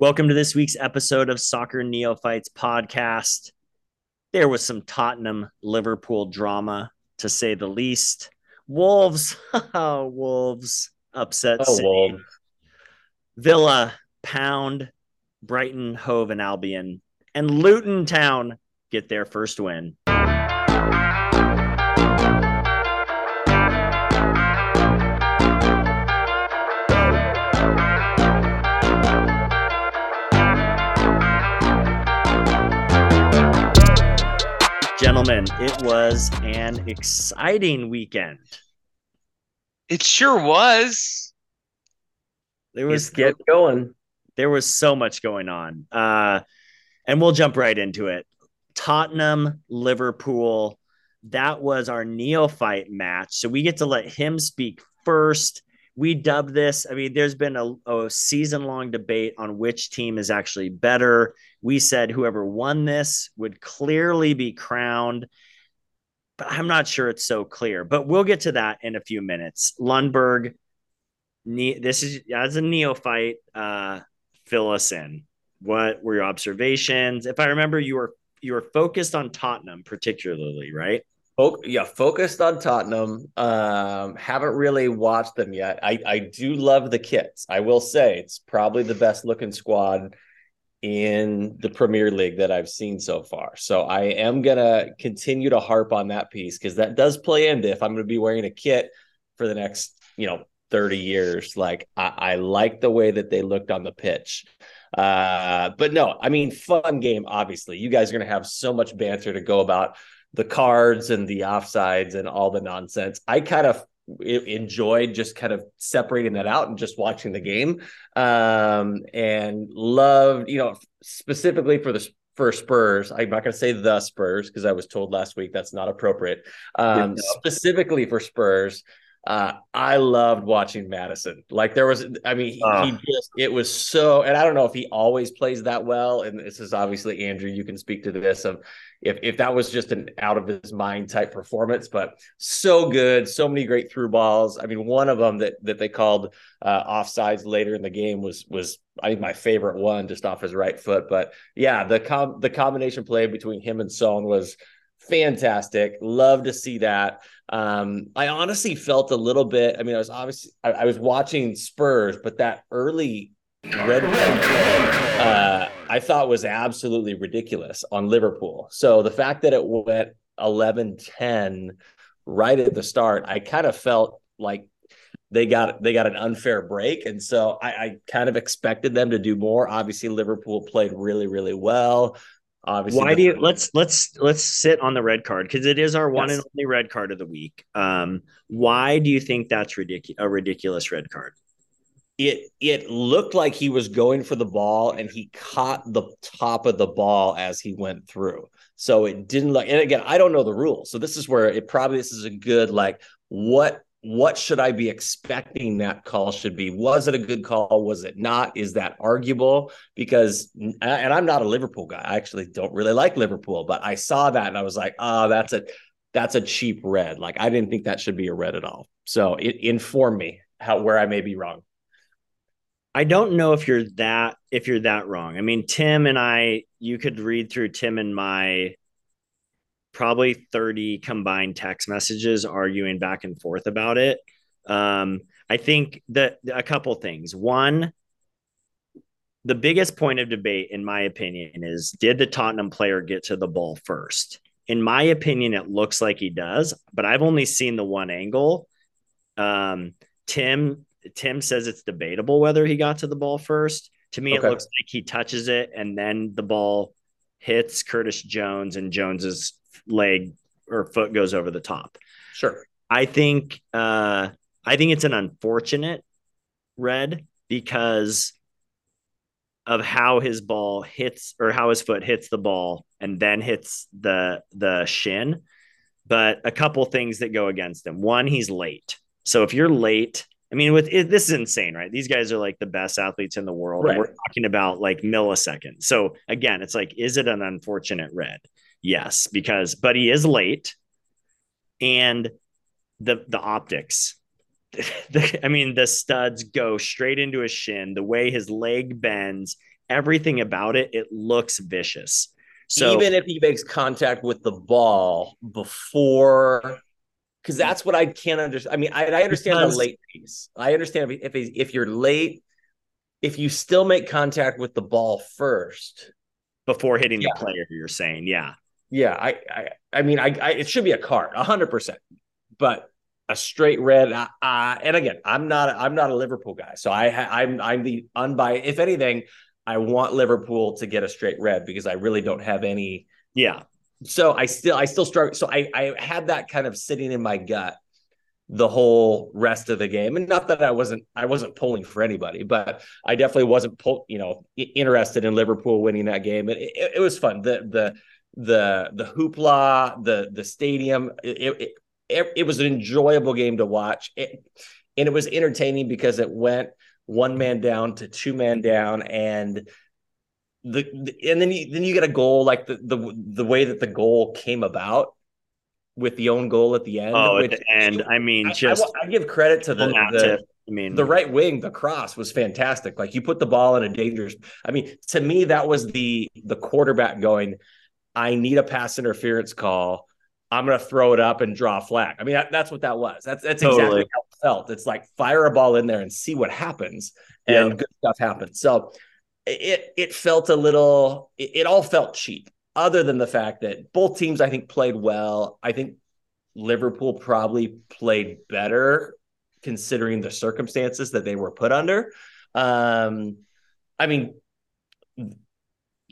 Welcome to this week's episode of Soccer Neophytes podcast. There was some Tottenham Liverpool drama, to say the least. Wolves, Wolves, upset Oh, City. Wolves. Villa, Pound, Brighton, Hove, and Albion, and Luton Town get their first win. Gentlemen, it was an exciting weekend. It sure was. There was get going. there was so much going on. Uh, and we'll jump right into it. Tottenham, Liverpool. That was our neophyte match. So we get to let him speak first. We dubbed this. I mean, there's been a, a season long debate on which team is actually better. We said whoever won this would clearly be crowned, but I'm not sure it's so clear. But we'll get to that in a few minutes. Lundberg, this is as a neophyte. Uh, fill us in. What were your observations? If I remember, you were you were focused on Tottenham particularly, right? Yeah, focused on Tottenham. Um, haven't really watched them yet. I, I do love the kits. I will say it's probably the best looking squad in the Premier League that I've seen so far. So I am gonna continue to harp on that piece because that does play into if I'm gonna be wearing a kit for the next, you know, 30 years. Like I, I like the way that they looked on the pitch. Uh, but no, I mean, fun game, obviously. You guys are gonna have so much banter to go about the cards and the offsides and all the nonsense. I kind of enjoyed just kind of separating that out and just watching the game. Um, and loved, you know, specifically for the for Spurs. I'm not going to say the Spurs because I was told last week that's not appropriate. Um, Good specifically for Spurs. Uh, I loved watching Maddison. Like there was, I mean, he, Oh. he just it was so, and I don't know if he always plays that well. And this is obviously Andrew. You can speak to this of if if that was just an out of his mind type performance, but so good, so many great through balls. I mean, one of them that that they called uh, offsides later in the game was was I think my favorite one, just off his right foot. But yeah, the com the combination play between him and Son was fantastic. Love to see that. Um, I honestly felt a little bit. I mean, I was obviously I, I was watching Spurs, but that early red uh, I thought was absolutely ridiculous on Liverpool. So the fact that it went 11-10 right at the start, I kind of felt like they got they got an unfair break, and so I, I kind of expected them to do more. Obviously, Liverpool played really really well. Obviously, Why do you let's let's let's sit on the red card because it is our one Yes. and only red card of the week. Um, why do you think that's ridiculous? A ridiculous red card. it it looked like he was going for the ball and he caught the top of the ball as he went through. So it didn't look and again, I don't know the rules. So this is where it probably this is a good like what what should I be expecting that call should be? Was it a good call? Was it not? Is that arguable? Because and I'm not a Liverpool guy. I actually don't really like Liverpool, but I saw that and I was like, oh, that's a that's a cheap red. Like I didn't think that should be a red at all. So it informed me how where I may be wrong. I don't know if you're that if you're that wrong. I mean, Tim and I, you could read through Tim and my probably 30 combined text messages arguing back and forth about it. Um, I think that a couple things. One, the biggest point of debate, in my opinion, is did the Tottenham player get to the ball first? In my opinion, it looks like he does, but I've only seen the one angle. Um, Tim Tim says it's debatable whether he got to the ball first. To me, Okay. it looks like he touches it and then the ball hits Curtis Jones and Jones's leg or foot goes over the top. Sure. I think uh I think it's an unfortunate red because of how his ball hits or how his foot hits the ball and then hits the the shin. But a couple things that go against him. One, he's late. So if you're late, I mean, with it, this is insane, right? These guys are like the best athletes in the world. and we're talking about like milliseconds. So again, it's like, is it an unfortunate red? Yes, because but he is late, and the the optics the, I mean, the studs go straight into his shin. The way his leg bends, everything about it, it looks vicious. So even if he makes contact with the ball before, because that's what I can't understand. I mean, I, I understand Because- the late piece. I understand if if, if you're late, if you still make contact with the ball first. before hitting Yeah. the player, you're saying, yeah. Yeah, I I, I mean, I, I it should be a card, hundred percent. But a straight red, uh, uh, and again, I'm not I'm not a Liverpool guy, so I I'm I'm the unbiased. If anything, I want Liverpool to get a straight red because I really don't have any Yeah. so I still I still struggle. So I I had that kind of sitting in my gut the whole rest of the game, and not that I wasn't I wasn't pulling for anybody, but I definitely wasn't pull you know interested in Liverpool winning that game. It, it, it was fun. The the the the hoopla, the the stadium. It, it it was an enjoyable game to watch, it, and it was entertaining because it went one man down to two man down and the, the- and then you then you get a goal like the the the way that the goal came about with the own goal at the end. Oh, at which- the end, I mean, I, just I, I give credit to the, the I mean, the right wing, the cross was fantastic. Like you put the ball in a dangerous. I mean, to me, that was the the quarterback going. I need a pass interference call. I'm going to throw it up and draw a flag. I mean, that, that's what that was. That's that's exactly Totally. how it felt. It's like fire a ball in there and see what happens, and Yeah. good stuff happens. So it it felt a little. It, it all felt cheap. Other than the fact that both teams, I think, played well. I think Liverpool probably played better considering the circumstances that they were put under. Um, I mean,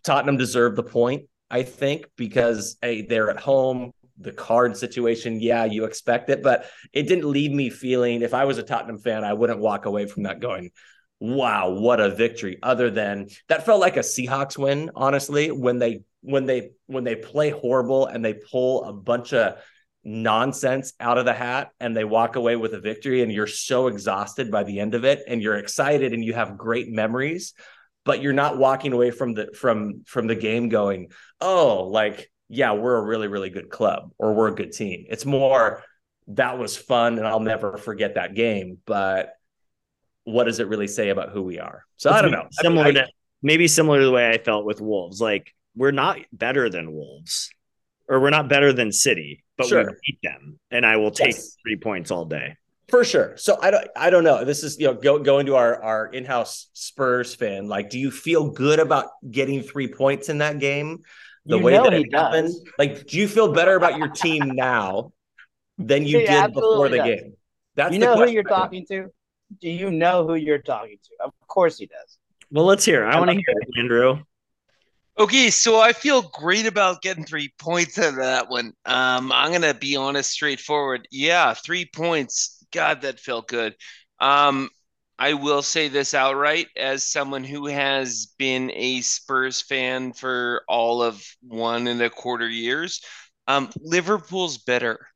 Tottenham deserved the point, I think, because hey, they're at home. The card situation, yeah, you expect it, but it didn't leave me feeling. If I was a Tottenham fan, I wouldn't walk away from that going, "Wow, what a victory!" Other than that, felt like a Seahawks win. Honestly, when they when they when they play horrible and they pull a bunch of nonsense out of the hat and they walk away with a victory and you're so exhausted by the end of it and you're excited and you have great memories but you're not walking away from the from from the game going oh like yeah we're a really really good club or we're a good team it's more that was fun and I'll never forget that game but what does it really say about who we are so I don't know I mean, Similar I- to maybe similar to the way I felt with Wolves. Like we're not better than Wolves, or we're not better than City, but Sure. we beat them, and I will take Yes. three points all day. For sure. So I don't I don't know. This is you know go going to our our in-house Spurs fan. Like, do you feel good about getting three points in that game? The You way that he it happened? Like, do you feel better about your team now than you He did before the does. game? That's you the know who you're talking to? Do you know who you're talking to? Of course he does. Well, let's hear. I I want to hear it, Andrew. Okay, so I feel great about getting three points out of that one. Um, I'm gonna be honest, straightforward. Yeah, three points. God, that felt good. Um, I will say this outright as someone who has been a Spurs fan for all of one and a quarter years. Um, Liverpool's better.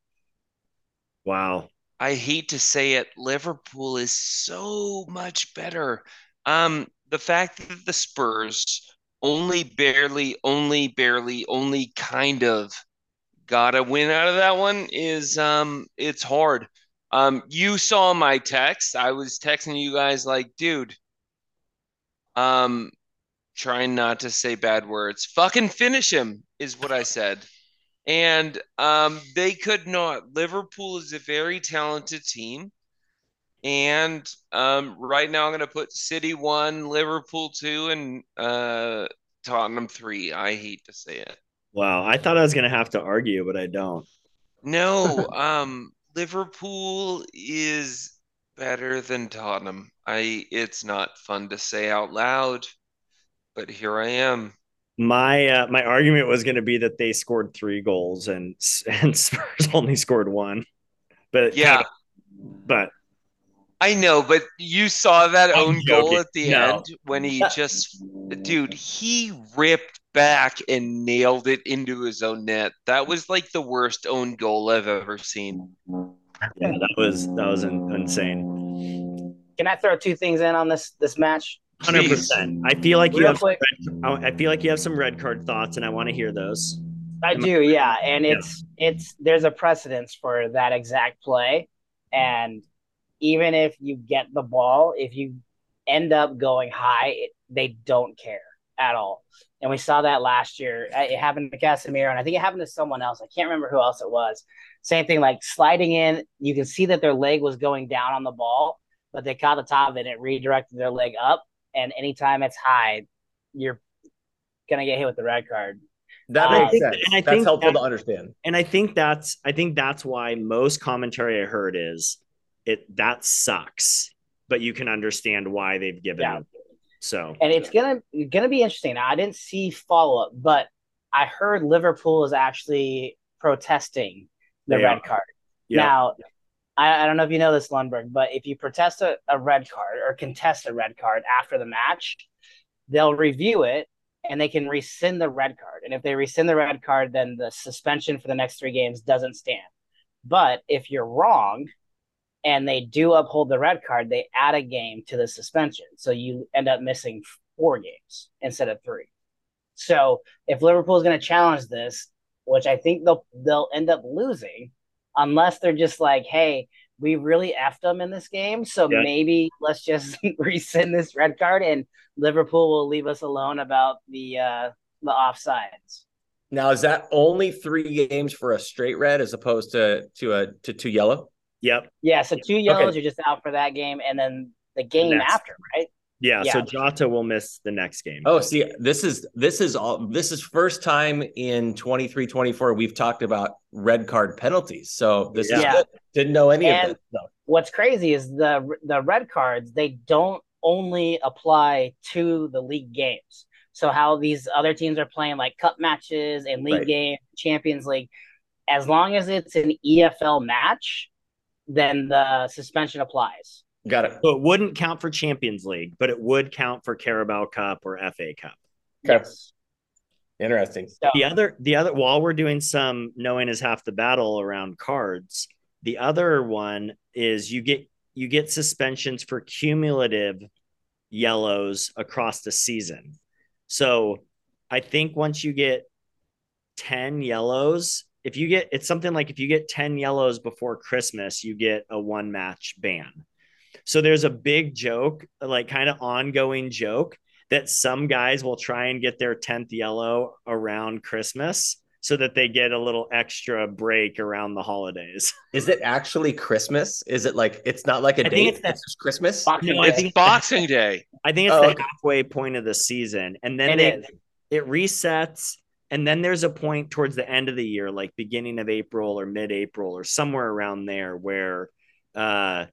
Wow. I hate to say it, Liverpool is so much better. Um, the fact that the Spurs only barely, only barely, only kind of got a win out of that one is um it's hard. Um, you saw my text. I was texting you guys like, dude, um, trying not to say bad words. Fucking finish him is what I said. And um, they could not. Liverpool is a very talented team. And um, right now, I'm going to put City one, Liverpool two, and uh, Tottenham three. I hate to say it. Wow. I thought I was going to have to argue, but I don't. No, um, Liverpool is better than Tottenham. I. It's not fun to say out loud, but here I am. My uh, my argument was going to be that they scored three goals and and Spurs only scored one. But Yeah, but I know, but you saw that I'm own goal at the No. end when he just, dude, he ripped back and nailed it into his own net. That was like the worst own goal I've ever seen. yeah, that was that was in, insane. Can I throw two things in on this this match? Hundred percent. I feel like you Real have. quick. I I feel like you have some red card thoughts, and I want to hear those. I Am I- do, yeah. And Yeah. it's it's there's a precedence for that exact play. And even if you get the ball, if you end up going high, it, they don't care at all. And we saw that last year. It happened to Casemiro, and I think it happened to someone else. I can't remember who else it was. Same thing, like sliding in, you can see that their leg was going down on the ball, but they caught the top of it and it redirected their leg up. And anytime it's high, you're gonna get hit with the red card. That Uh, makes sense. and I That's think helpful that- to understand. and I think that's I think that's why most commentary I heard is it that sucks, but you can understand why they've given Yeah. it. So and it's gonna gonna be interesting. I didn't see follow up, but I heard Liverpool is actually protesting the They red card. yeah, Now, I, I don't know if you know this, Lundberg, but if you protest a, a red card or contest a red card after the match, they'll review it and they can rescind the red card. And if they rescind the red card, then the suspension for the next three games doesn't stand. But if you're wrong and they do uphold the red card, they add a game to the suspension. So you end up missing four games instead of three. So if Liverpool is going to challenge this, which I think they'll they'll end up losing, unless they're just like, hey, we really effed them in this game, so Yeah. maybe let's just rescind this red card and Liverpool will leave us alone about the uh the offsides. Now, is that only three games for a straight red as opposed to to a to two yellow? Yep, Yeah, so two yellows, you're just out for that game, and then the game Next. after, right? yeah. So Jota will miss the next game. Oh, see, this is this is all this is first time in 23 24 we've talked about red card penalties. So this is good. Didn't know any And- of this. No. What's crazy is the the red cards they don't only apply to the league games. So how these other teams are playing like cup matches and league Right. game, Champions League, as long as it's an EFL match, then the suspension applies. Got it. So it wouldn't count for Champions League, but it would count for Carabao Cup or FA Cup. Okay. Yes. Interesting. So, The other, the other, while we're doing some knowing is half the battle around cards, the other one is you get you get suspensions for cumulative yellows across the season. So I think once you get 10 yellows, if you get it's something like if you get 10 yellows before Christmas, you get a one match ban. So there's a big joke, like kind of ongoing joke that some guys will try and get their 10th yellow around Christmas so that they get a little extra break around the holidays. Is it actually Christmas? Is it like it's not like a I think date? it's It's, that- just Christmas. Boxing No, I Day. It's think- Boxing Day. I think it's Oh, the okay. halfway point of the season. And then It they, it resets. And then there's a point towards the end of the year, like beginning of April or mid April or somewhere around there, where uh,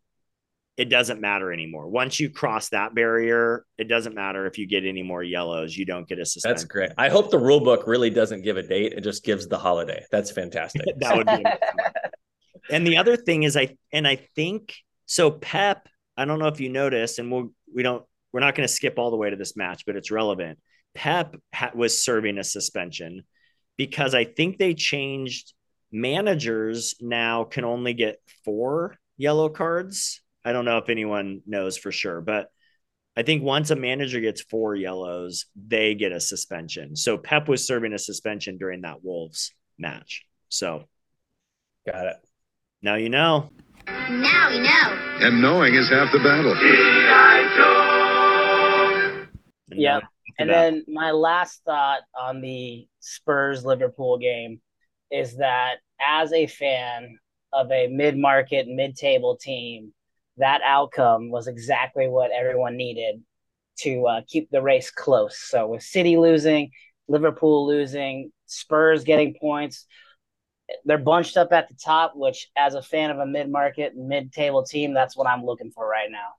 it doesn't matter anymore. Once you cross that barrier, it doesn't matter if you get any more yellows. You don't get a suspension. That's great. I hope the rule book really doesn't give a date. It just gives the holiday. That's fantastic. that would be. and the other thing is, I and I think so. Pep. I don't know if you noticed, and we'll we don't we're not going to skip all the way to this match, but it's relevant. Pep ha- was serving a suspension because I think they changed managers now can only get four yellow cards. I don't know if anyone knows for sure, but I think once a manager gets four yellows, they get a suspension. So Pep was serving a suspension during that Wolves match. So Got it. now you know. Now you know. And knowing is half the battle. And Yeah. And then my last thought on the Spurs Liverpool game is that as a fan of a mid market, mid table team, that outcome was exactly what everyone needed to uh, keep the race close. So with City losing, Liverpool losing, Spurs getting points, they're bunched up at the top, which as a fan of a mid market, mid table team, that's what I'm looking for right now.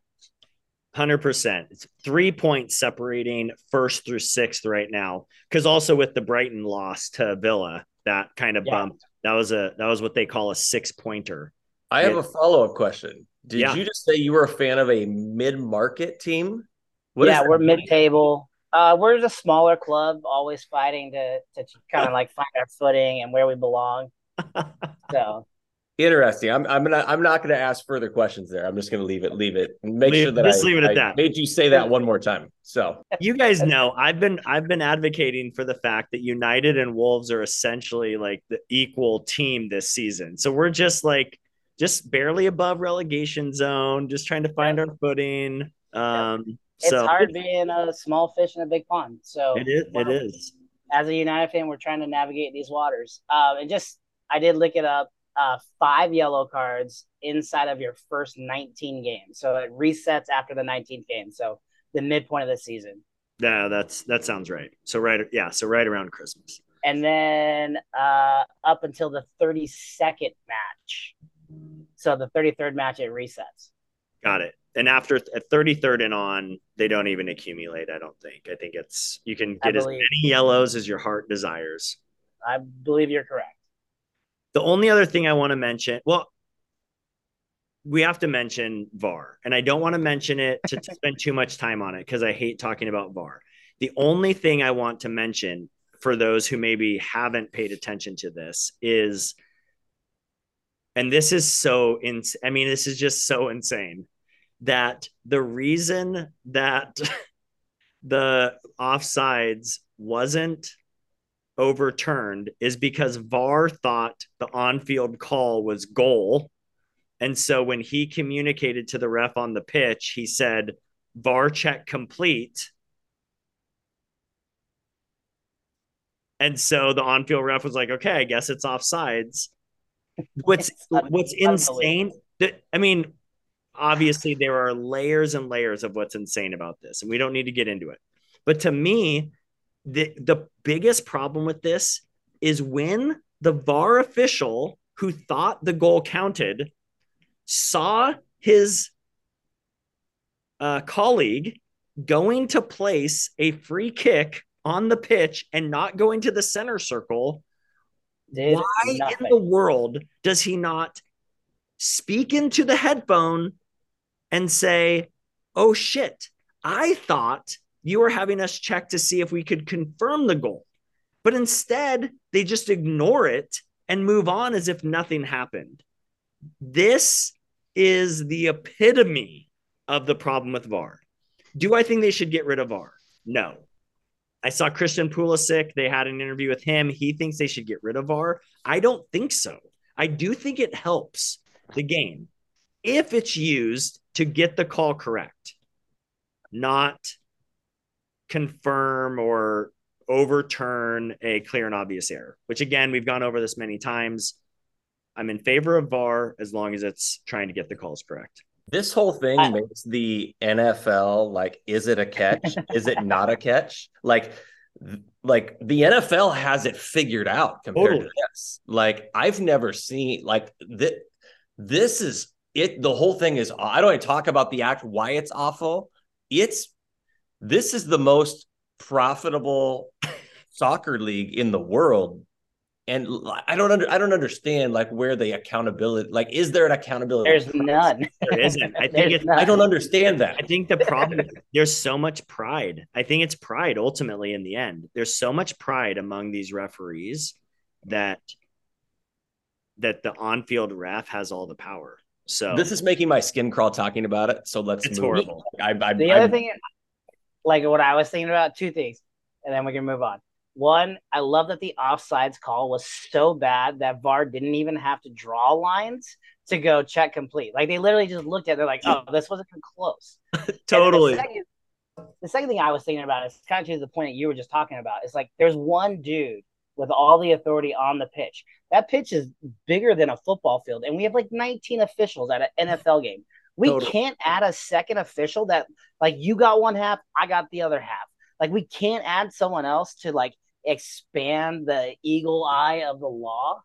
Hundred percent. It's three points separating first through sixth right now. Because also with the Brighton loss to Villa, that kind of Yeah. bumped. That was a that was what they call a six pointer. I have Yeah. a follow up question. Did Yeah. you just say you were a fan of a mid market team? What yeah, we're mid table. Uh, we're a smaller club, always fighting to to kind of like find our footing and where we belong. So Interesting. I'm I'm gonna I'm not gonna ask further questions there. I'm just gonna leave it leave it make Leave- sure that just I, leave it at I that. made you say that one more time. So you guys know I've been I've been advocating for the fact that United and Wolves are essentially like the equal team this season. So we're just like just barely above relegation zone, just trying to find our footing. Um, It's so hard being a small fish in a big pond. So it is. It is. as a United fan, we're trying to navigate these waters. Um, and just I did look it up. Uh, five yellow cards inside of your first 19 games. So it resets after the 19th game. So the midpoint of the season. Yeah, that's that sounds right. So right, yeah, so right around Christmas. And then uh, up until the 32nd match. So the 33rd match, it resets. Got it. And after at 33rd and on, they don't even accumulate. I don't think. I think it's you can get as many yellows as your heart desires. I believe you're correct. The only other thing I want to mention, well, we have to mention VAR, and I don't want to mention it to, spend too much time on it because I hate talking about VAR. The only thing I want to mention for those who maybe haven't paid attention to this is, and this is so in, I mean, this is just so insane that the reason that the offsides wasn't overturned is because VAR thought the on-field call was goal. And so when he communicated to the ref on the pitch, he said, VAR check complete. And so the on-field ref was like, okay, I guess it's offsides. What's It's what's insane that I mean, obviously there are layers and layers of what's insane about this, and we don't need to get into it. But to me, the the biggest problem with this is when the VAR official who thought the goal counted saw his uh, colleague going to place a free kick on the pitch and not going to the center circle. Did Why in the world does he not speak into the headphone and say, Oh shit, I thought you were having us check to see if we could confirm the goal. But instead, they just ignore it and move on as if nothing happened. This is the epitome of the problem with VAR. Do I think they should get rid of VAR? No. I saw Christian Pulisic. They had an interview with him. He thinks they should get rid of VAR. I don't think so. I do think it helps the game if it's used to get the call correct, not confirm or overturn a clear and obvious error, which again, we've gone over this many times. I'm in favor of VAR as long as it's trying to get the calls correct. This whole thing I- makes the NFL like, is it a catch? is it not a catch? Like, like the NFL has it figured out compared to Totally. this. Like, I've never seen like this. This is it. The whole thing is. I don't want to talk about the act why it's awful. It's this is the most profitable soccer league in the world. And l- I don't under I don't understand like where the accountability like is there an accountability? There's none. There isn't. I think it's none. I don't understand that. I think the problem there's so much pride. I think it's pride ultimately in the end. There's so much pride among these referees that that the on-field ref has all the power. So This is making my skin crawl talking about it. So let's It's move. horrible. I, I, The I, other thing, like what I was thinking about, two things, and then we can move on. One, I love that the offsides call was so bad that VAR didn't even have to draw lines to go check complete. Like they literally just looked at it, they're like, oh, this wasn't even close. Totally. The second, the second thing I was thinking about is kind of to the point that you were just talking about. It's like there's one dude with all the authority on the pitch. That pitch is bigger than a football field, and we have like 19 officials at an NFL game. We Totally. can't add a second official that like you got one half, I got the other half. Like we can't add someone else to like expand the eagle eye of the law.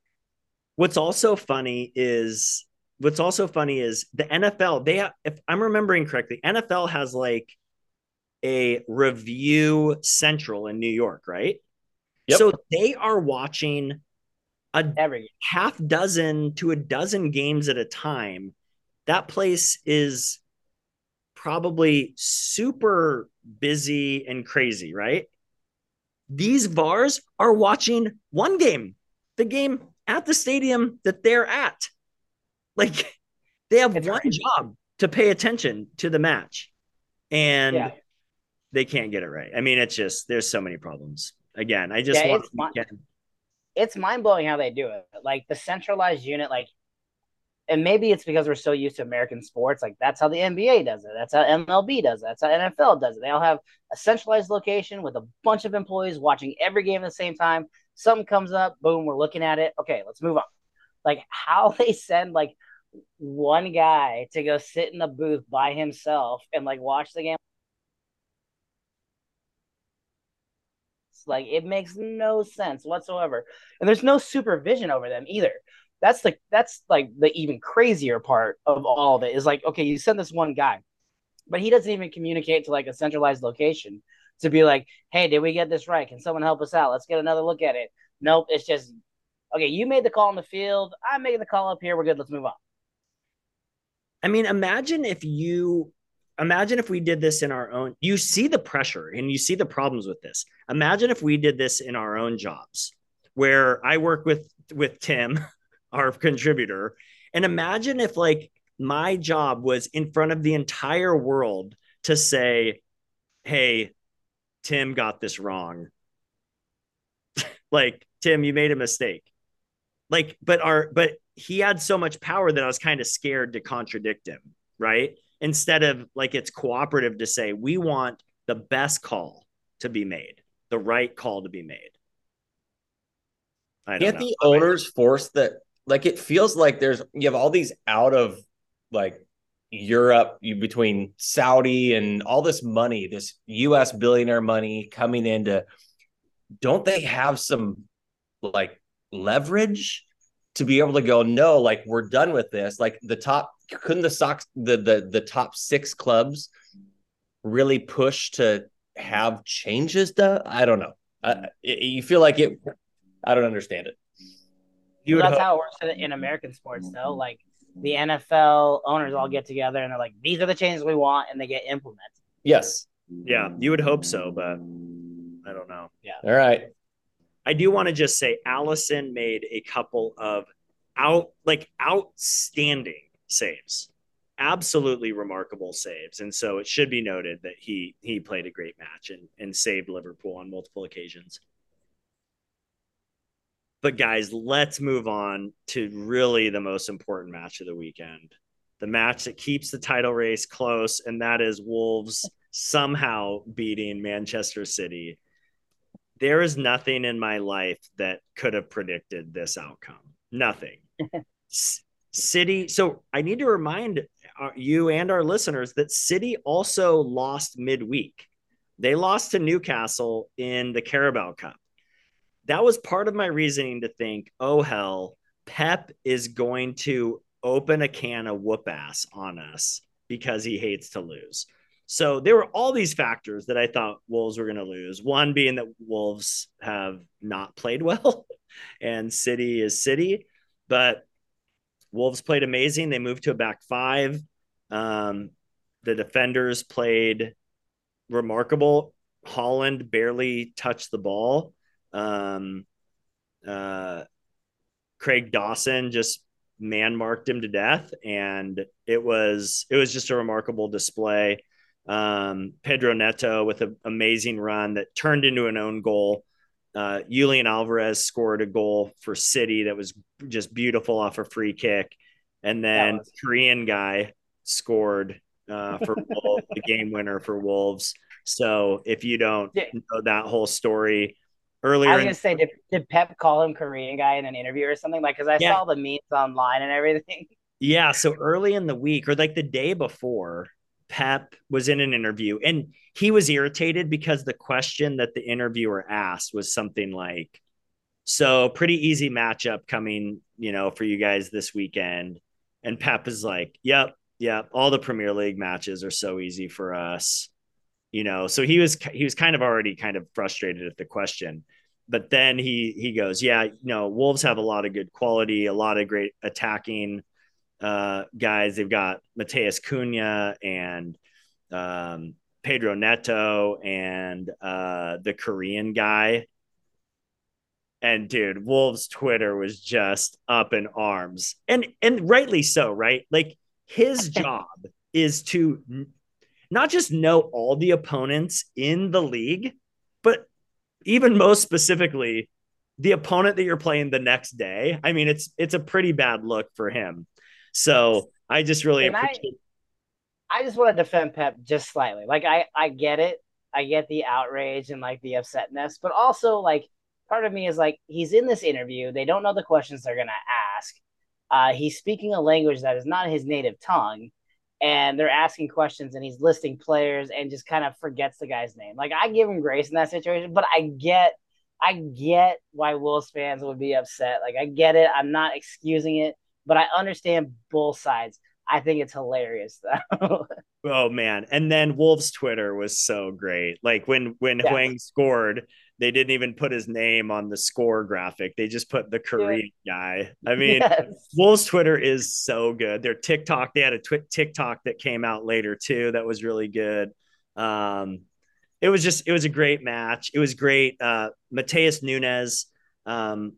What's also funny is what's also funny is the NFL. They have, if I'm remembering correctly, NFL has like a review central in New York, right? Yep. So they are watching a Every half dozen to a dozen games at a time. That place is probably super busy and crazy, right? These VARs are watching one game, the game at the stadium that they're at. Like they have It's one crazy. job to pay attention to the match. And Yeah. they can't get it right. I mean, it's just there's so many problems. Again, I just Yeah, want it's mi- it's mind blowing how they do it. Like the centralized unit, like and maybe it's because we're so used to American sports. Like that's how the NBA does it. That's how MLB does it. That's how NFL does it. They all have a centralized location with a bunch of employees watching every game at the same time. Something comes up, boom, we're looking at it. Okay, let's move on. Like how they send like one guy to go sit in the booth by himself and like watch the game. It's like it makes no sense whatsoever. And there's no supervision over them either. That's the that's like the even crazier part of all of it is like, okay, you send this one guy, but he doesn't even communicate to like a centralized location to be like, hey, did we get this right? Can someone help us out? Let's get another look at it. Nope, it's just okay, you made the call in the field. I'm making the call up here. We're good. Let's move on. I mean, imagine if you imagine if we did this in our own you see the pressure and you see the problems with this imagine if we did this in our own jobs where i work with with tim our contributor and mm-hmm. imagine if like my job was in front of the entire world to say hey tim got this wrong like tim you made a mistake like but our but he had so much power that i was kind of scared to contradict him right instead of like it's cooperative to say we want the best call to be made, the right call to be made. I Can't know. the owners force that? Like it feels like there's you have all these out of like Europe you between Saudi and all this money, this US billionaire money coming into don't they have some like leverage to be able to go no like we're done with this like the top couldn't the Sox the the the top six clubs really push to have changes done? I don't know. You feel like it. I don't understand it. You well, that's how it works in American sports, though. Mm-hmm. Like the NFL owners all get together and they're like, "These are the changes we want," and they get implemented. Yes. Yeah, you would hope so, but I don't know. Yeah. All right. I do want to just say Alisson made a couple of out like outstanding saves absolutely remarkable saves and so it should be noted that he he played a great match and and saved liverpool on multiple occasions but guys let's move on to really the most important match of the weekend the match that keeps the title race close and that is wolves somehow beating manchester city there is nothing in my life that could have predicted this outcome nothing City. So I need to remind uh, you and our listeners that City also lost midweek. They lost to Newcastle in the Carabao Cup. That was part of my reasoning to think, oh, hell, Pep is going to open a can of whoop ass on us because he hates to lose. So there were all these factors that I thought Wolves were going to lose. One being that Wolves have not played well and City is City. But Wolves played amazing. They moved to a back five. Um, the defenders played remarkable. Haaland barely touched the ball. Um, uh, Craig Dawson just man marked him to death, and it was it was just a remarkable display. Um, Pedro Neto with an amazing run that turned into an own goal. Uh, Julian Alvarez scored a goal for City that was just beautiful off a free kick, and then was- Korean guy scored uh, for the game winner for Wolves. So if you don't yeah. know that whole story, earlier, I was gonna say, did, did Pep call him Korean guy in an interview or something? Like, because I yeah. saw the memes online and everything. Yeah, so early in the week or like the day before, Pep was in an interview and he was irritated because the question that the interviewer asked was something like, So, pretty easy matchup coming, you know, for you guys this weekend. And Pep is like, Yep, yep, all the Premier League matches are so easy for us. You know, so he was he was kind of already kind of frustrated at the question. But then he he goes, Yeah, you know, Wolves have a lot of good quality, a lot of great attacking uh, guys. They've got Matheus Cunha and um, Pedro Neto and uh, the Korean guy. And dude, Wolves Twitter was just up in arms, and and rightly so, right? Like his job is to not just know all the opponents in the league, but even most specifically the opponent that you're playing the next day. I mean, it's it's a pretty bad look for him. So I just really And I- I just want to defend Pep just slightly. Like I, I get it. I get the outrage and like the upsetness, but also like part of me is like he's in this interview. They don't know the questions they're gonna ask. Uh, he's speaking a language that is not his native tongue, and they're asking questions, and he's listing players and just kind of forgets the guy's name. Like I give him grace in that situation, but I get, I get why Wolves fans would be upset. Like I get it. I'm not excusing it, but I understand both sides. I think it's hilarious though. Oh man! And then Wolves Twitter was so great. Like when when Yeah. Hwang scored, they didn't even put his name on the score graphic. They just put the Korean guy. I mean, yes. Wolves Twitter is so good. Their TikTok, they had a twi- TikTok that came out later too that was really good. Um, it was just it was a great match. It was great. Uh, Matheus Nunes, um,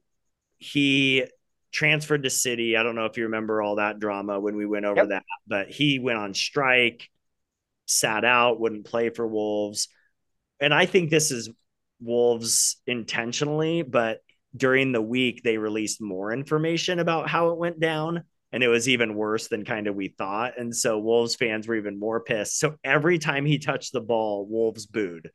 he transferred to City. I don't know if you remember all that drama when we went over Yep. that, but he went on strike, sat out, wouldn't play for Wolves. And I think this is Wolves intentionally, but during the week they released more information about how it went down and it was even worse than kind of we thought. And so wolves fans were even more pissed. So every time he touched the ball wolves booed.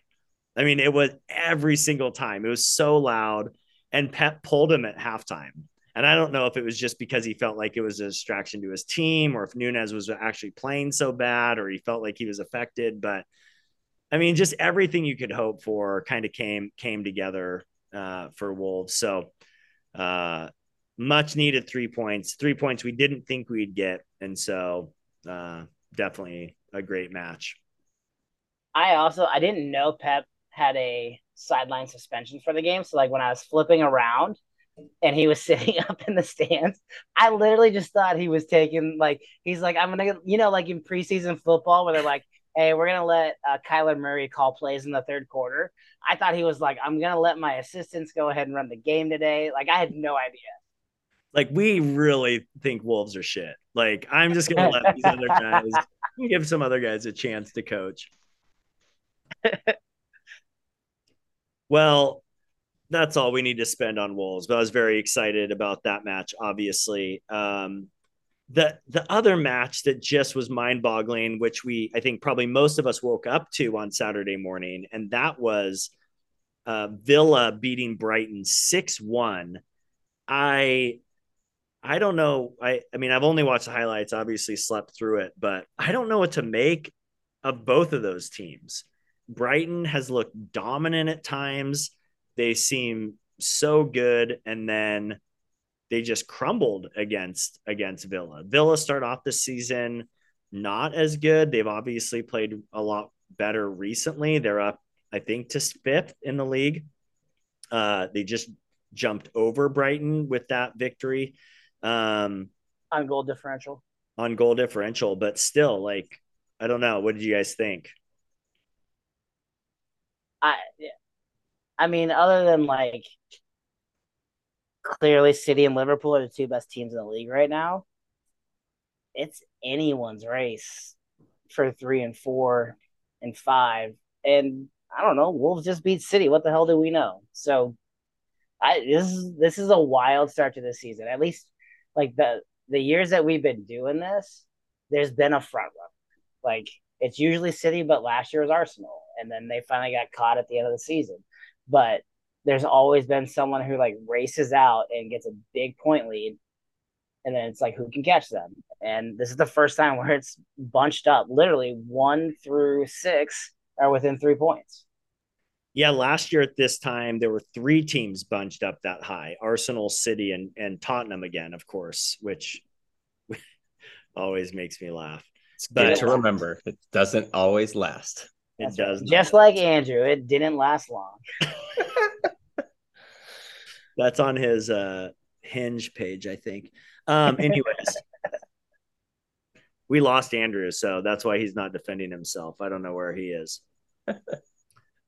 I mean it was every single time. It was so loud and pep pulled him at halftime. And i don't know if it was just because he felt like it was a distraction to his team or if nunes was actually playing so bad or he felt like he was affected but i mean just everything you could hope for kind of came came together uh, for Wolves. So uh, much needed three points, three points we didn't think we'd get. And so uh, definitely a great match. I also I didn't know Pep had a sideline suspension for the game. So like when I was flipping around and he was sitting up in the stands, I literally just thought he was taking like he's like I'm gonna you know like in preseason football where they're like, hey, we're gonna let uh, Kyler Murray call plays in the third quarter. I thought he was like, I'm gonna let my assistants go ahead and run the game today. Like I had no idea. Like we really think Wolves are shit. Like I'm just gonna let these other guys give some other guys a chance to coach. well, that's all we need to spend on Wolves. But I was very excited about that match, obviously. Um, the the other match that just was mind-boggling, which we I think probably most of us woke up to on Saturday morning, and that was uh, Villa beating Brighton 6-1. I I don't know. I I mean, I've only watched the highlights, obviously slept through it, but I don't know what to make of both of those teams. Brighton has looked dominant at times. They seem so good and then they just crumbled against against Villa. Villa start off the season not as good. They've obviously played a lot better recently. They're up I think to fifth in the league. Uh, they just jumped over Brighton with that victory um, On goal differential. on goal differential, but still, like, I don't know. What did you guys think? I I mean, other than like clearly City and Liverpool are the two best teams in the league right now. It's anyone's race for three and four and five. And I don't know, Wolves just beat City. What the hell do we know? So I this is this is a wild start to the season. At least like the the years that we've been doing this, there's been a front runner. Like it's usually City, but last year was Arsenal, and then they finally got caught at the end of the season. But there's always been someone who like races out and gets a big point lead, and then it's like who can catch them. And this is the first time where it's bunched up. Literally one through six are within three points. Yeah, last year at this time, there were three teams bunched up that high Arsenal, City, and, and Tottenham again, of course, which always makes me laugh. It's good But- to remember. It doesn't always last. It That's does right. not. Just like Andrew, it didn't last long. That's on his uh, hinge page, I think. Um, anyways, we lost Andrew, so that's why he's not defending himself. I don't know where he is.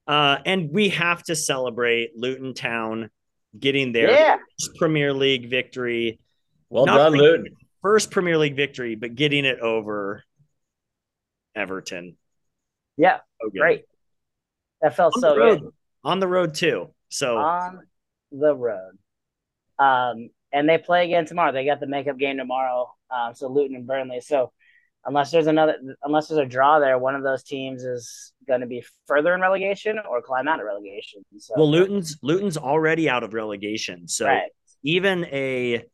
Uh, and we have to celebrate Luton Town getting their Yeah. first Premier League victory, Well Not done, Luton. first Premier League victory, but getting it over Everton. Yeah, So great. That felt On so good. on the road too. So on the road. Um, and they play again tomorrow. They got the makeup game tomorrow. Um, so Luton and Burnley. So unless there's another, unless there's a draw there, one of those teams is going to be further in relegation or climb out of relegation. So, well, Luton's Luton's already out of relegation, so right. even a,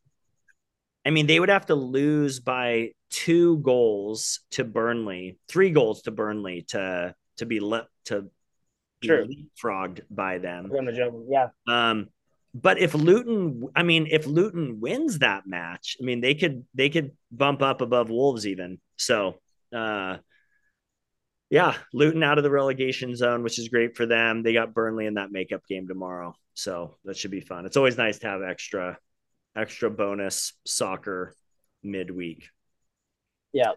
I mean, they would have to lose by two goals to Burnley, three goals to Burnley to to be let to be True. leapfrogged by them. We're gonna jump- Yeah, Um, but if Luton, I mean, if Luton wins that match, I mean, they could they could bump up above Wolves even. So, uh, yeah, Luton out of the relegation zone, which is great for them. They got Burnley in that makeup game tomorrow, so that should be fun. It's always nice to have extra extra bonus soccer midweek. yeah.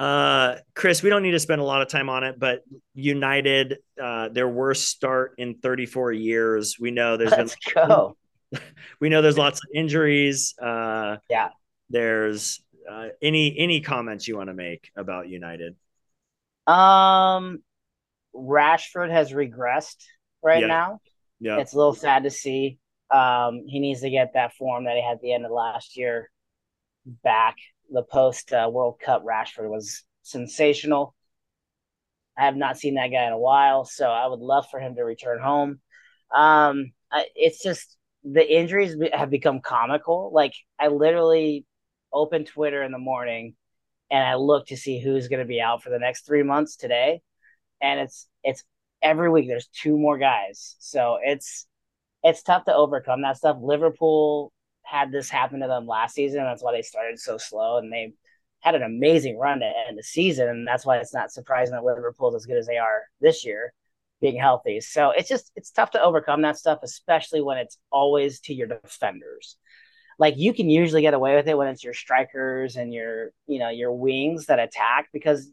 Uh, Chris, we don't need to spend a lot of time on it, but United, uh, their worst start in 34 years. We know there's Let's been go. we know there's lots of injuries. Uh, Yeah. There's uh, any any comments you want to make about United? Um, Rashford has regressed right Yeah. now. Yeah, It's a little sad to see. Um, he needs to get that form that he had at the end of last year back. The post uh, World Cup Rashford was sensational. I have not seen that guy in a while, so I would love for him to return home. Um, I, it's just the injuries have become comical. Like I literally opened Twitter in the morning and I look to see who's going to be out for the next three months today, and it's it's every week there's two more guys. So it's it's tough to overcome that stuff. Liverpool had this happen to them last season. That's why they started so slow, and they had an amazing run to end the season. And that's why it's not surprising that Liverpool's as good as they are this year, being healthy. So it's just it's tough to overcome that stuff, especially when it's always to your defenders. Like you can usually get away with it when it's your strikers and your you know your wings that attack because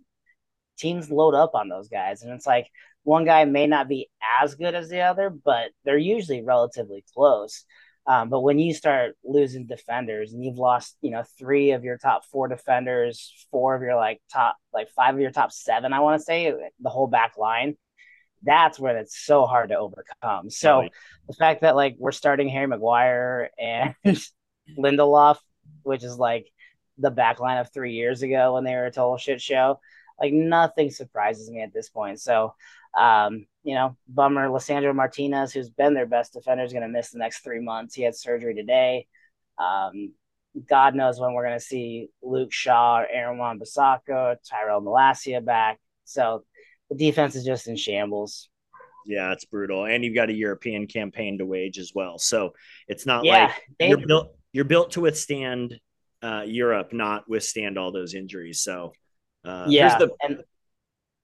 teams load up on those guys, and it's like one guy may not be as good as the other, but they're usually relatively close. Um, but when you start losing defenders and you've lost, you know, three of your top four defenders, four of your like top, like five of your top seven, I want to say the whole back line, that's where it's so hard to overcome. So Right. the fact that like we're starting Harry Maguire and Lindelof, which is like the back line of three years ago when they were a total shit show, like nothing surprises me at this point. So um, you know, bummer. Lisandro Martinez, who's been their best defender, is going to miss the next three months. He had surgery today. Um, God knows when we're going to see Luke Shaw, Aaron Wan Bissaka, Tyrell Malacia back. So the defense is just in shambles. yeah, it's brutal, and you've got a European campaign to wage as well. So it's not yeah, like they, you're built you're built to withstand uh, Europe, not withstand all those injuries. So uh, yeah, the- and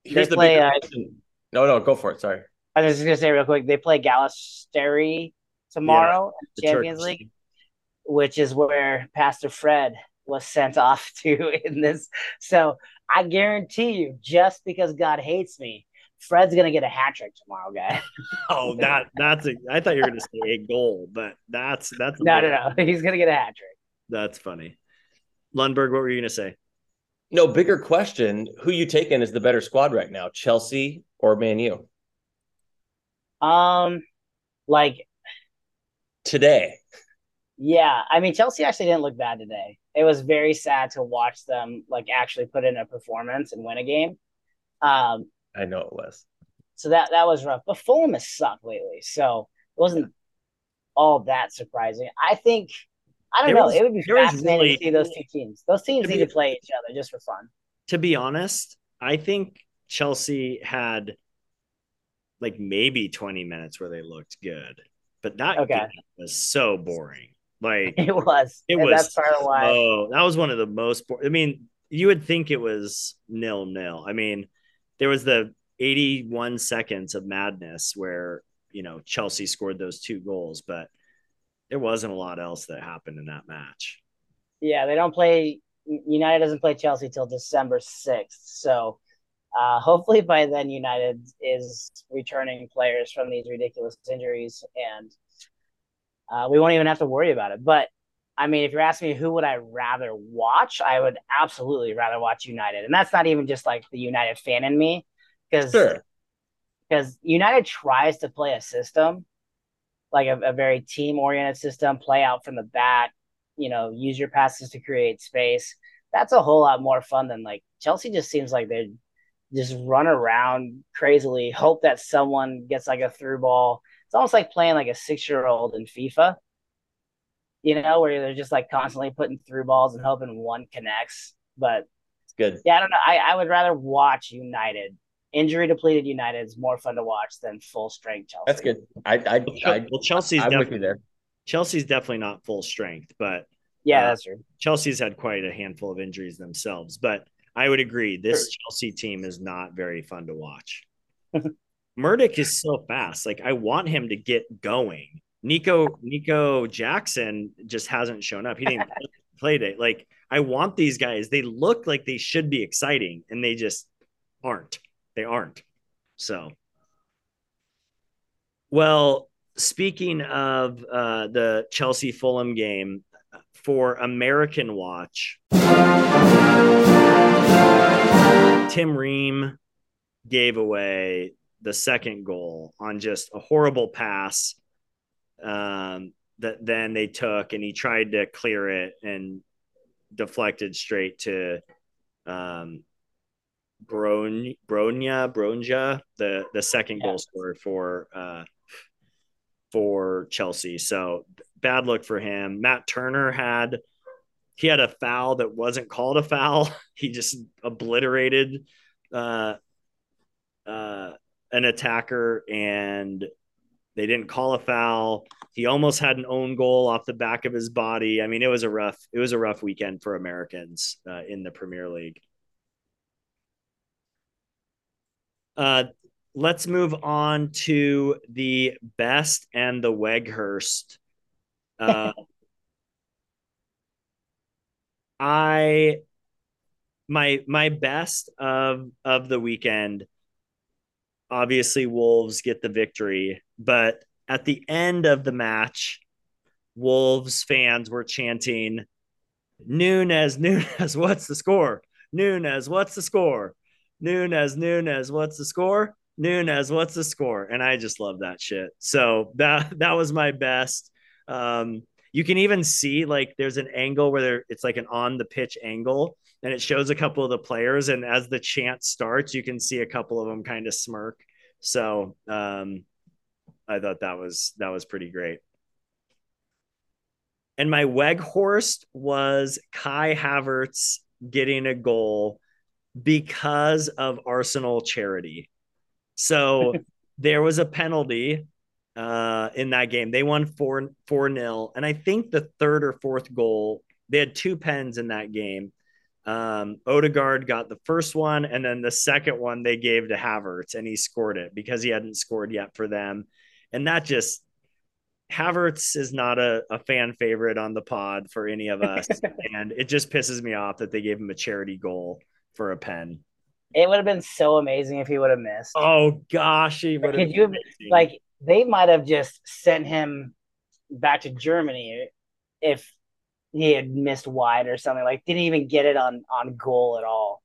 Here's They the play, uh, question. No, no, go for it. Sorry. I was just going to say real quick, they play Galatasaray tomorrow in the the Champions Turkish League, which is where Pastor Fred was sent off to in this. So I guarantee you, just because God hates me, Fred's gonna get a hat trick tomorrow, guy. Oh, that that's a. I thought you were going to say a goal, but that's that's a no, no, no. He's gonna get a hat trick. That's funny. Lundberg, what were you going to say? No, bigger question. Who you taking is the better squad right now? Chelsea or Man U? Um, like, Today. yeah. I mean, Chelsea actually didn't look bad today. It was very sad to watch them like actually put in a performance and win a game. Um, I know it was. so that that was rough. But Fulham has sucked lately, so it wasn't all that surprising. I think I don't There know. was- it would be there fascinating really- to see those two teams. Those teams To need be- to play each other just for fun. To be honest, I think Chelsea had like maybe 20 minutes where they looked good, but that Okay. was so boring. Like It was. It and was That's part of why. Oh, that was one of the most. bo- I mean, you would think it was nil nil. I mean, there was the 81 seconds of madness where you know Chelsea scored those two goals, but there wasn't a lot else that happened in that match. Yeah, they don't play. United doesn't play Chelsea till December sixth. So uh, hopefully by then United is returning players from these ridiculous injuries, and uh, we won't even have to worry about it. But I mean, if you're asking me who would I rather watch, I would absolutely rather watch United, and that's not even just like the United fan in me, because Sure. because United tries to play a system like a, a very team oriented system, play out from the back, you know, use your passes to create space. That's a whole lot more fun than like Chelsea just seems like they just run around crazily, hope that someone gets like a through ball. It's almost like playing like a six year old in FIFA, you know, where they're just like constantly putting through balls and hoping one connects. But It's good. yeah, I don't know. I, I would rather watch United. Injury depleted United is more fun to watch than full strength Chelsea. That's good. I I, I well, Chelsea's I'm with you definitely there. Chelsea's definitely not full strength, but Yeah, Uh, that's true. Chelsea's had quite a handful of injuries themselves. But I would agree, this Chelsea team is not very fun to watch. Mudryk is so fast. Like I want him to get going. Nico Nico Jackson just hasn't shown up. He didn't play it. Like I want these guys. They look like they should be exciting, and they just aren't. They aren't. So, well, speaking of uh, the Chelsea Fulham game for American Watch, Tim Ream gave away the second goal on just a horrible pass um, that then they took, and he tried to clear it and deflected straight to um, Bron- Bronya Bronja, the the second Yeah. goal scorer for uh, for Chelsea. So bad look for him. Matt Turner had he had a foul that wasn't called a foul. He just obliterated uh, uh, an attacker, and they didn't call a foul. He almost had an own goal off the back of his body. I mean, it was a rough it was a rough weekend for Americans uh, in the Premier League. Uh, let's move on to the best and the Weghorst. Uh, I my my best of of the weekend. Obviously, Wolves get the victory, but at the end of the match, Wolves fans were chanting, "Nunez, Nunez, what's the score? Nunez, what's the score? Nunez, Nunez, what's the score? Nunez, what's the score?" And I just love that shit. So that that was my best. Um, you can even see like there's an angle where there, it's like an on the pitch angle and it shows a couple of the players and as the chant starts you can see a couple of them kind of smirk. So um i thought that was that was pretty great. And my weghorst was kai havertz getting a goal because of arsenal charity. So there was a penalty uh, in that game. They won four four nil, and I think the third or fourth goal they had two pens in that game. Um, Odegaard got the first one, and then the second one they gave to Havertz, and he scored it because he hadn't scored yet for them, and that just Havertz is not a, a fan favorite on the pod for any of us, and it just pisses me off that they gave him a charity goal for a pen. It would have been so amazing if he would have missed. Oh gosh, he would have. Could you like they might have just sent him back to Germany if he had missed wide or something. Like didn't even get it on on goal at all.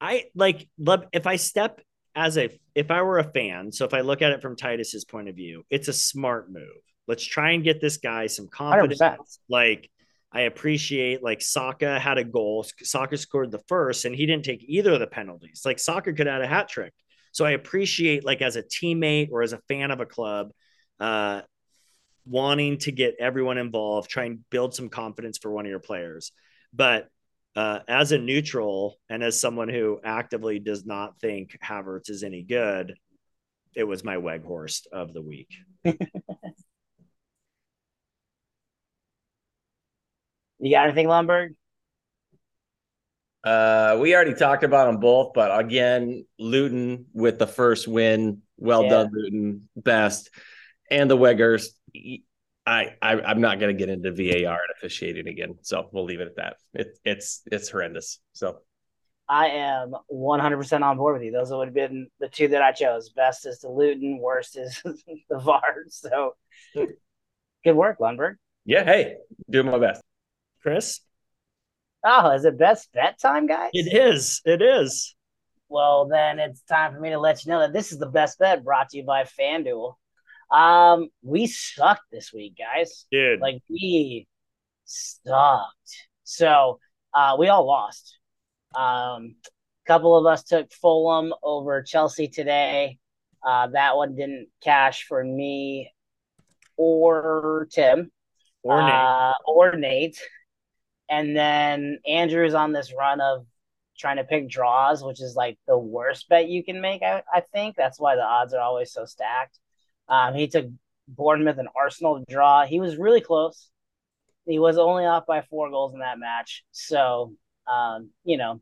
I like love if I step as a if I were a fan, so if I look at it from Titus's point of view, it's a smart move. Let's try and get this guy some confidence. 100%. Like I appreciate like Saka had a goal. Saka scored the first and he didn't take either of the penalties. Like Saka could add a hat trick. So I appreciate like as a teammate or as a fan of a club, uh, wanting to get everyone involved, try and build some confidence for one of your players. But uh, as a neutral and as someone who actively does not think Havertz is any good, it was my Weghorst of the week. You got anything, Lundberg? Uh, we already talked about them both, but again, Luton with the first win. Well Yeah. done, Luton. Best. And the Weggers. I, I I'm not gonna get into VAR and officiating again. So we'll leave it at that. It, it's it's horrendous. So I am 100% on board with you. Those would have been the two that I chose. Best is the Luton, worst is the VAR. So good work, Lundberg. yeah, hey, doing my best. Chris? Oh, is it best bet time, guys? It is. It is. Well, then it's time for me to let you know that this is the best bet brought to you by FanDuel. Um, we sucked this week, guys. Dude, Like we sucked. So uh, we all lost. Um, a couple of us took Fulham over Chelsea today. Uh, that one didn't cash for me or Tim or Nate. uh, or Nate. And then Andrew's on this run of trying to pick draws, which is like the worst bet you can make. I, I think that's why the odds are always so stacked. Um, he took Bournemouth and Arsenal to draw. He was really close. He was only off by four goals in that match. So, um, you know,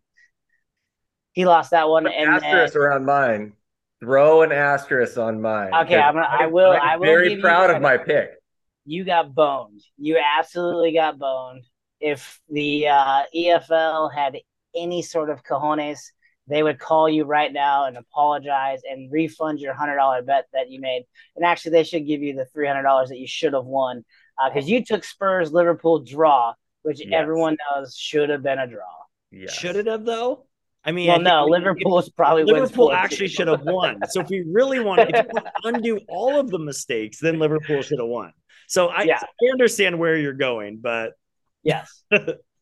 he lost that one. Put And then, asterisk around mine. Throw an asterisk on mine. Okay, I'm gonna- I will- I'm I will very proud of my pick. you got boned. You absolutely got boned. If the uh, EFL had any sort of cojones, they would call you right now and apologize and refund your hundred dollar bet that you made. And actually, they should give you the three hundred dollars that you should have won because you took Spurs Liverpool draw, which Yes. everyone knows should have been a draw. Yes. Should it have though? I mean, well, I no, we- Liverpool's probably Liverpool four, actually should have won. So if we really want, if you want to undo all of the mistakes, then Liverpool should have won. So I, Yeah. I understand where you're going, but Yes.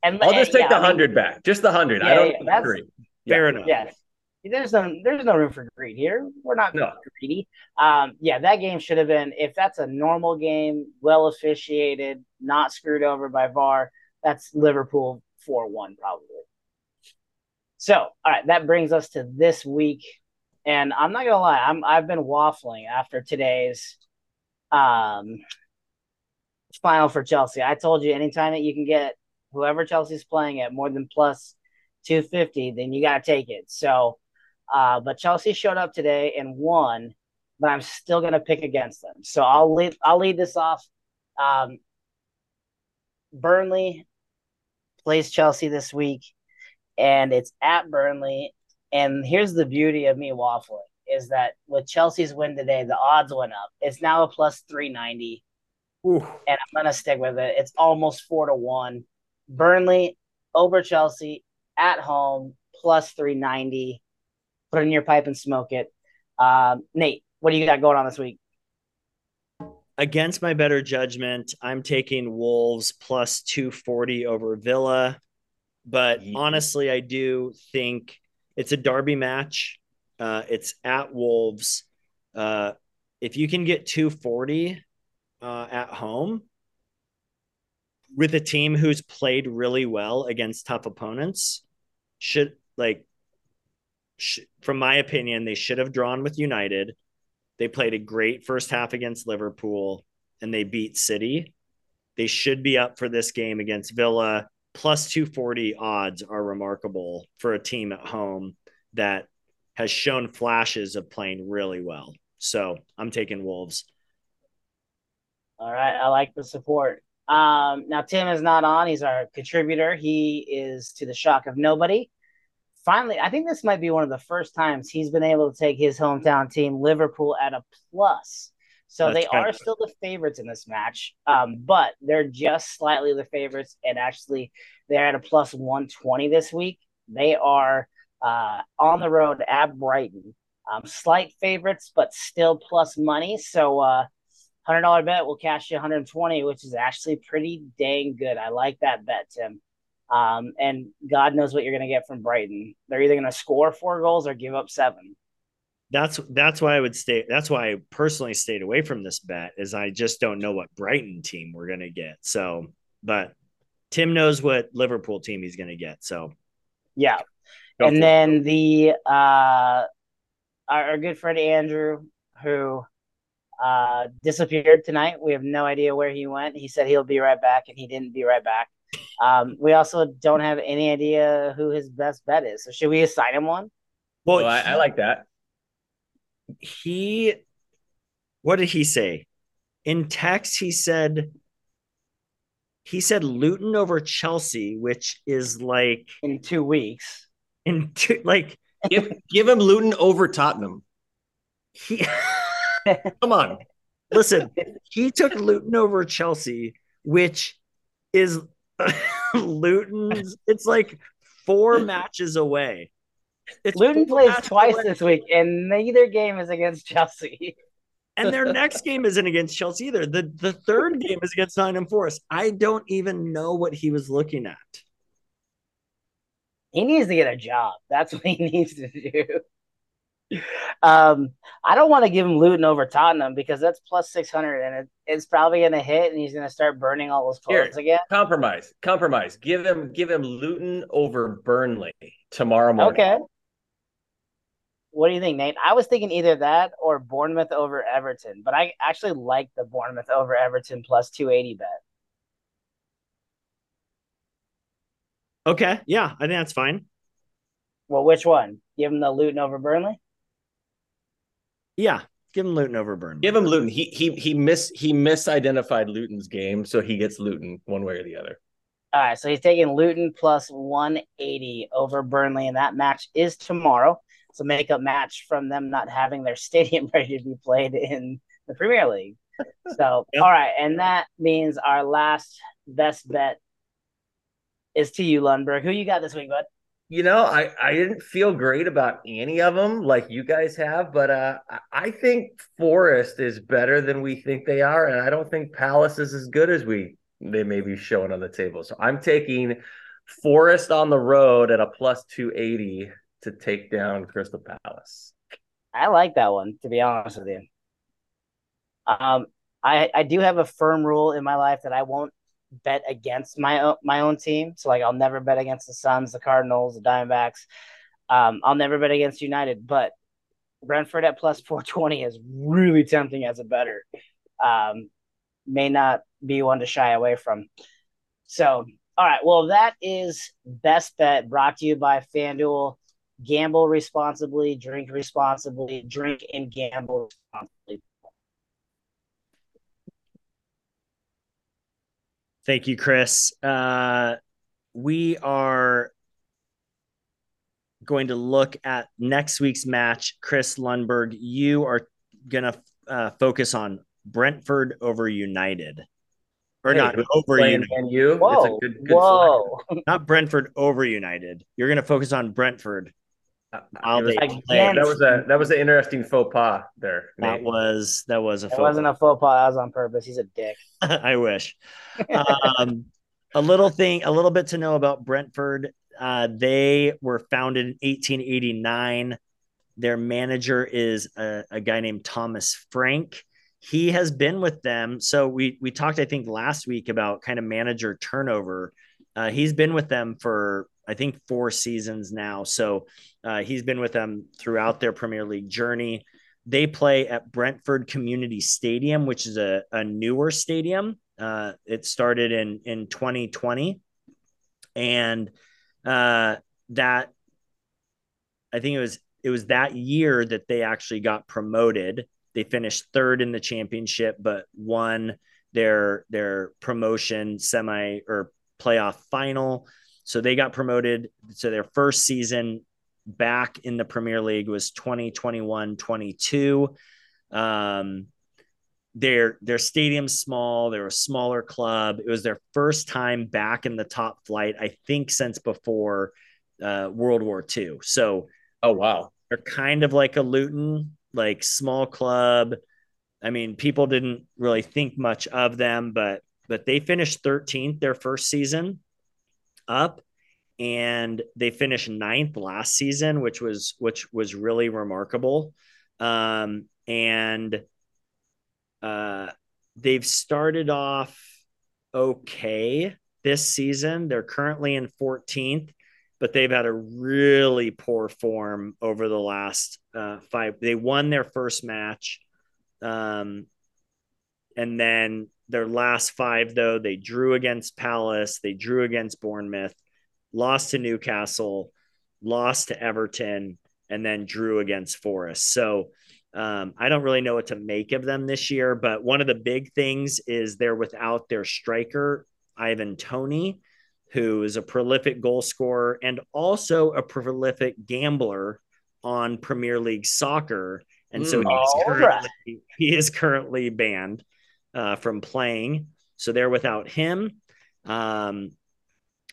And I'll just take yeah, the I mean, hundred back. Just the hundred. I don't yeah, that's- agree. fair enough. Yes. There's no there's no room for greed here. We're not No. greedy. Um, yeah, that game should have been if that's a normal game, well officiated, not screwed over by VAR, that's Liverpool 4-1 probably. So, all right, that brings us to this week. And I'm not gonna lie, I'm I've been waffling after today's um final for Chelsea. I told you anytime that you can get whoever Chelsea's playing at more than plus 250, then you got to take it. So, uh, but Chelsea showed up today and won, but I'm still going to pick against them. So I'll lead, I'll lead this off. Um, Burnley plays Chelsea this week, and it's at Burnley. And here's the beauty of me waffling is that with Chelsea's win today, the odds went up. It's now a plus 390 Ooh. and I'm gonna stick with it. It's almost four to one. Burnley over Chelsea at home plus three ninety. Put it in your pipe and smoke it. Um, Nate, what do you got going on this week? Against my better judgment, I'm taking Wolves plus 240 over Villa. But Ye- honestly, I do think it's a derby match. Uh, it's at Wolves. Uh, if you can get 240 uh, at home with a team who's played really well against tough opponents, should like, sh- from my opinion, they should have drawn with United. They played a great first half against Liverpool and they beat City. They should be up for this game against Villa. Plus 240 odds are remarkable for a team at home that has shown flashes of playing really well. So I'm taking Wolves. All right, I like the support. Um, now Tim is not on; he's our contributor. He is to the shock of nobody. Finally, I think this might be one of the first times he's been able to take his hometown team, Liverpool, at a plus. So That's they are of- still the favorites in this match, um, but they're just slightly the favorites, and actually they're at a plus one twenty this week. They are uh, on the road at Brighton, um, slight favorites, but still plus money. So. Uh, hundred dollar bet will cash you 120, which is actually pretty dang good. I like that bet, Tim. Um, and God knows what you're going to get from Brighton. They're either going to score four goals or give up seven. That's that's why I would stay. That's why I personally stayed away from this bet. Is I just don't know what Brighton team we're gonna get. So, but Tim knows what Liverpool team he's gonna get. So, Yeah. go and for it. then the uh, our, our good friend Andrew, who uh, disappeared tonight. We have no idea where he went. He said he'll be right back, and he didn't be right back. Um, we also don't have any idea who his best bet is. So should we assign him one? well, Well, I, I like that. he what did he say in text he said he said luton over chelsea which is like In two weeks. in two, like Give give him Luton over Tottenham. he Come on. listen he took luton over chelsea which is luton's it's like four matches away it's Luton plays twice away. this week, and neither game is against Chelsea. and their next game isn't against Chelsea either. The the third game is against Nottingham Forest. I don't even know what he was looking at. He needs to get a job. That's what he needs to do. Um, I don't want to give him Luton over Tottenham because that's plus six hundred, and it, it's probably going to hit, and he's going to start burning all those Here. again. Compromise, compromise. Give him, give him Luton over Burnley tomorrow morning. Okay. What do you think, Nate? I was thinking either that or Bournemouth over Everton, but I actually like the Bournemouth over Everton plus two eighty bet. Okay, yeah, I think that's fine. Well, which one? Give him the Luton over Burnley. Yeah, give him Luton over Burnley. Give him Luton. He he he miss he misidentified Luton's game, so he gets Luton one way or the other. All right, so he's taking Luton plus 180 over Burnley, and that match is tomorrow. It's a makeup match from them not having their stadium ready to be played in the Premier League. So, Yep. all right, and that means our last best bet is to you, Lundberg. Who you got this week, bud? You know, I I didn't feel great about any of them like you guys have, but uh, I- think Forest is better than we think they are, and I don't think Palace is as good as we they may be showing on the table. So I'm taking Forest on the road at a plus two eighty to take down Crystal Palace. I like that one, to be honest with you. Um, I I do have a firm rule in my life that I won't bet against my own, my own team. So like I'll never bet against the Suns, the Cardinals, the Diamondbacks. Um, I'll never bet against United, but Brentford at plus 420 is really tempting as a better. Um, may not be one to shy away from. So, all right. Well, that is best bet brought to you by FanDuel. Gamble responsibly, drink responsibly, drink and gamble responsibly. Thank you, Chris. Uh, we are going to look at next week's match. Chris Lundberg, you are going to uh, focus on Brentford over United. Or Hey, not over playing United, Man U. It's a Whoa, good, good whoa! not Brentford over United. You're going to focus on Brentford. Select. While they Against- that was a that was an interesting faux pas there. That was that was a It faux wasn't a faux pas. That was on purpose. He's a dick. I wish. Um, a little thing, a little bit to know about Brentford. Uh, they were founded in 1889. Their manager is a, a guy named Thomas Frank. He has been with them. So we we talked, I think, last week about kind of manager turnover. Uh, he's been with them for I think four seasons now. So uh, he's been with them throughout their Premier League journey. They play at Brentford Community Stadium, which is a, a newer stadium. Uh, it started in in 2020, and uh, that I think it was it was that year that they actually got promoted. They finished third in the championship, but won their their promotion semi or playoff final. So they got promoted. So their first season back in the Premier League was 2021 22. Um, their their stadium's small. They're a smaller club. It was their first time back in the top flight, I think, since before uh, World War II. So Oh wow. they're kind of like a Luton, like small club. I mean, people didn't really think much of them, but but they finished 13th their first season up, and they finished ninth last season, which was which was really remarkable. Um, and uh, they've started off okay this season. They're currently in 14th, but they've had a really poor form over the last uh, five. They won their first match. Um, and then their last five, though, they drew against Palace, they drew against Bournemouth, lost to Newcastle, lost to Everton, and then drew against Forest. So um, I don't really know what to make of them this year, but one of the big things is they're without their striker, Ivan Toney, who is a prolific goal scorer and also a prolific gambler on Premier League soccer. And so Mm. he's currently, he is currently banned uh, from playing. So they're without him. Um,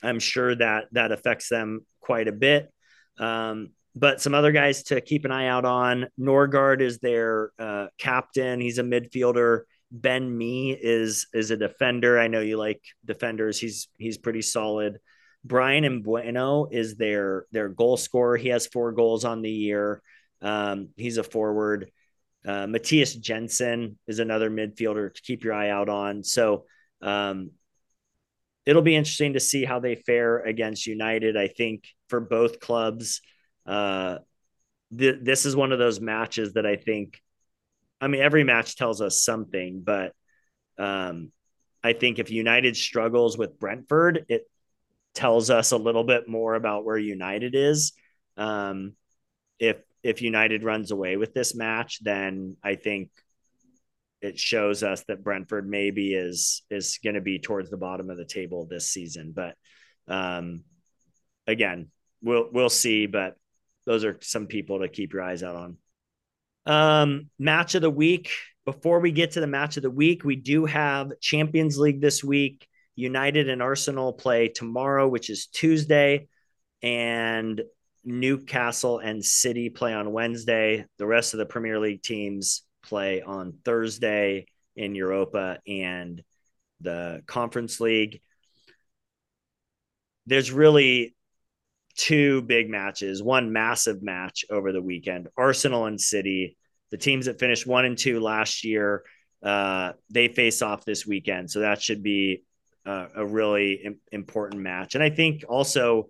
I'm sure that that affects them quite a bit. Um, but some other guys to keep an eye out on. Nørgaard is their uh, captain. He's a midfielder. Ben Mee is is a defender. I know you like defenders. He's he's pretty solid. Bryan Mbeumo is their their goal scorer. He has four goals on the year. Um, he's a forward. Uh, Mathias Jensen is another midfielder to keep your eye out on. So um, it'll be interesting to see how they fare against United. I think for both clubs, uh, th- this is one of those matches that I think. I mean, every match tells us something, but um, I think if United struggles with Brentford, it tells us a little bit more about where United is. Um, if if United runs away with this match, then I think it shows us that Brentford maybe is is going to be towards the bottom of the table this season. But um, again, we'll we'll see. But those are some people to keep your eyes out on. Um, match of the week. Before we get to the match of the week, we do have Champions League this week. United and Arsenal play tomorrow, which is Tuesday, and Newcastle and City play on Wednesday. The rest of the Premier League teams play on Thursday in Europa and the Conference League. There's really two big matches, one massive match over the weekend Arsenal and City, the teams that finished one and two last year. Uh, they face off this weekend. So that should be uh, a really Im- important match. And I think also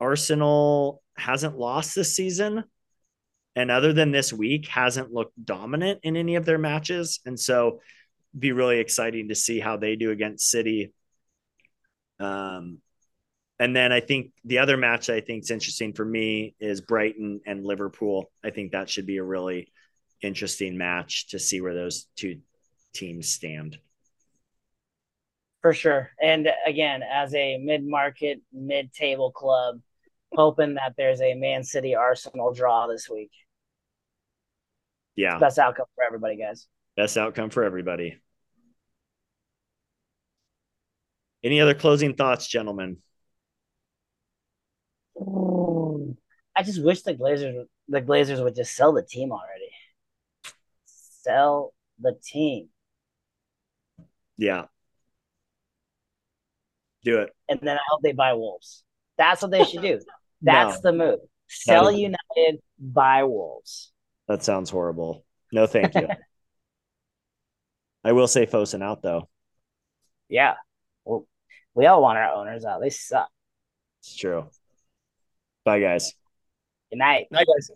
Arsenal hasn't lost this season and other than this week hasn't looked dominant in any of their matches. And so be really exciting to see how they do against city. Um and then i think the other match i think is interesting for me is brighton and liverpool. I think that should be a really interesting match to see where those two teams stand. For sure. And again as a mid-market mid-table club hoping that there's a man city arsenal draw this week yeah. Best outcome for everybody, guys. Best outcome for everybody. Any other closing thoughts, gentlemen? I just wish the Glazers the Glazers would just sell the team already. Sell the team. Yeah. Do it. And then I hope they buy Wolves. That's what they should do. That's no. the move. Sell United, buy Wolves. That sounds horrible. No, thank you. I will say Fosun out though. Yeah. Well, we all want our owners out. They suck. It's true. Bye, guys. Good night. Night, guys.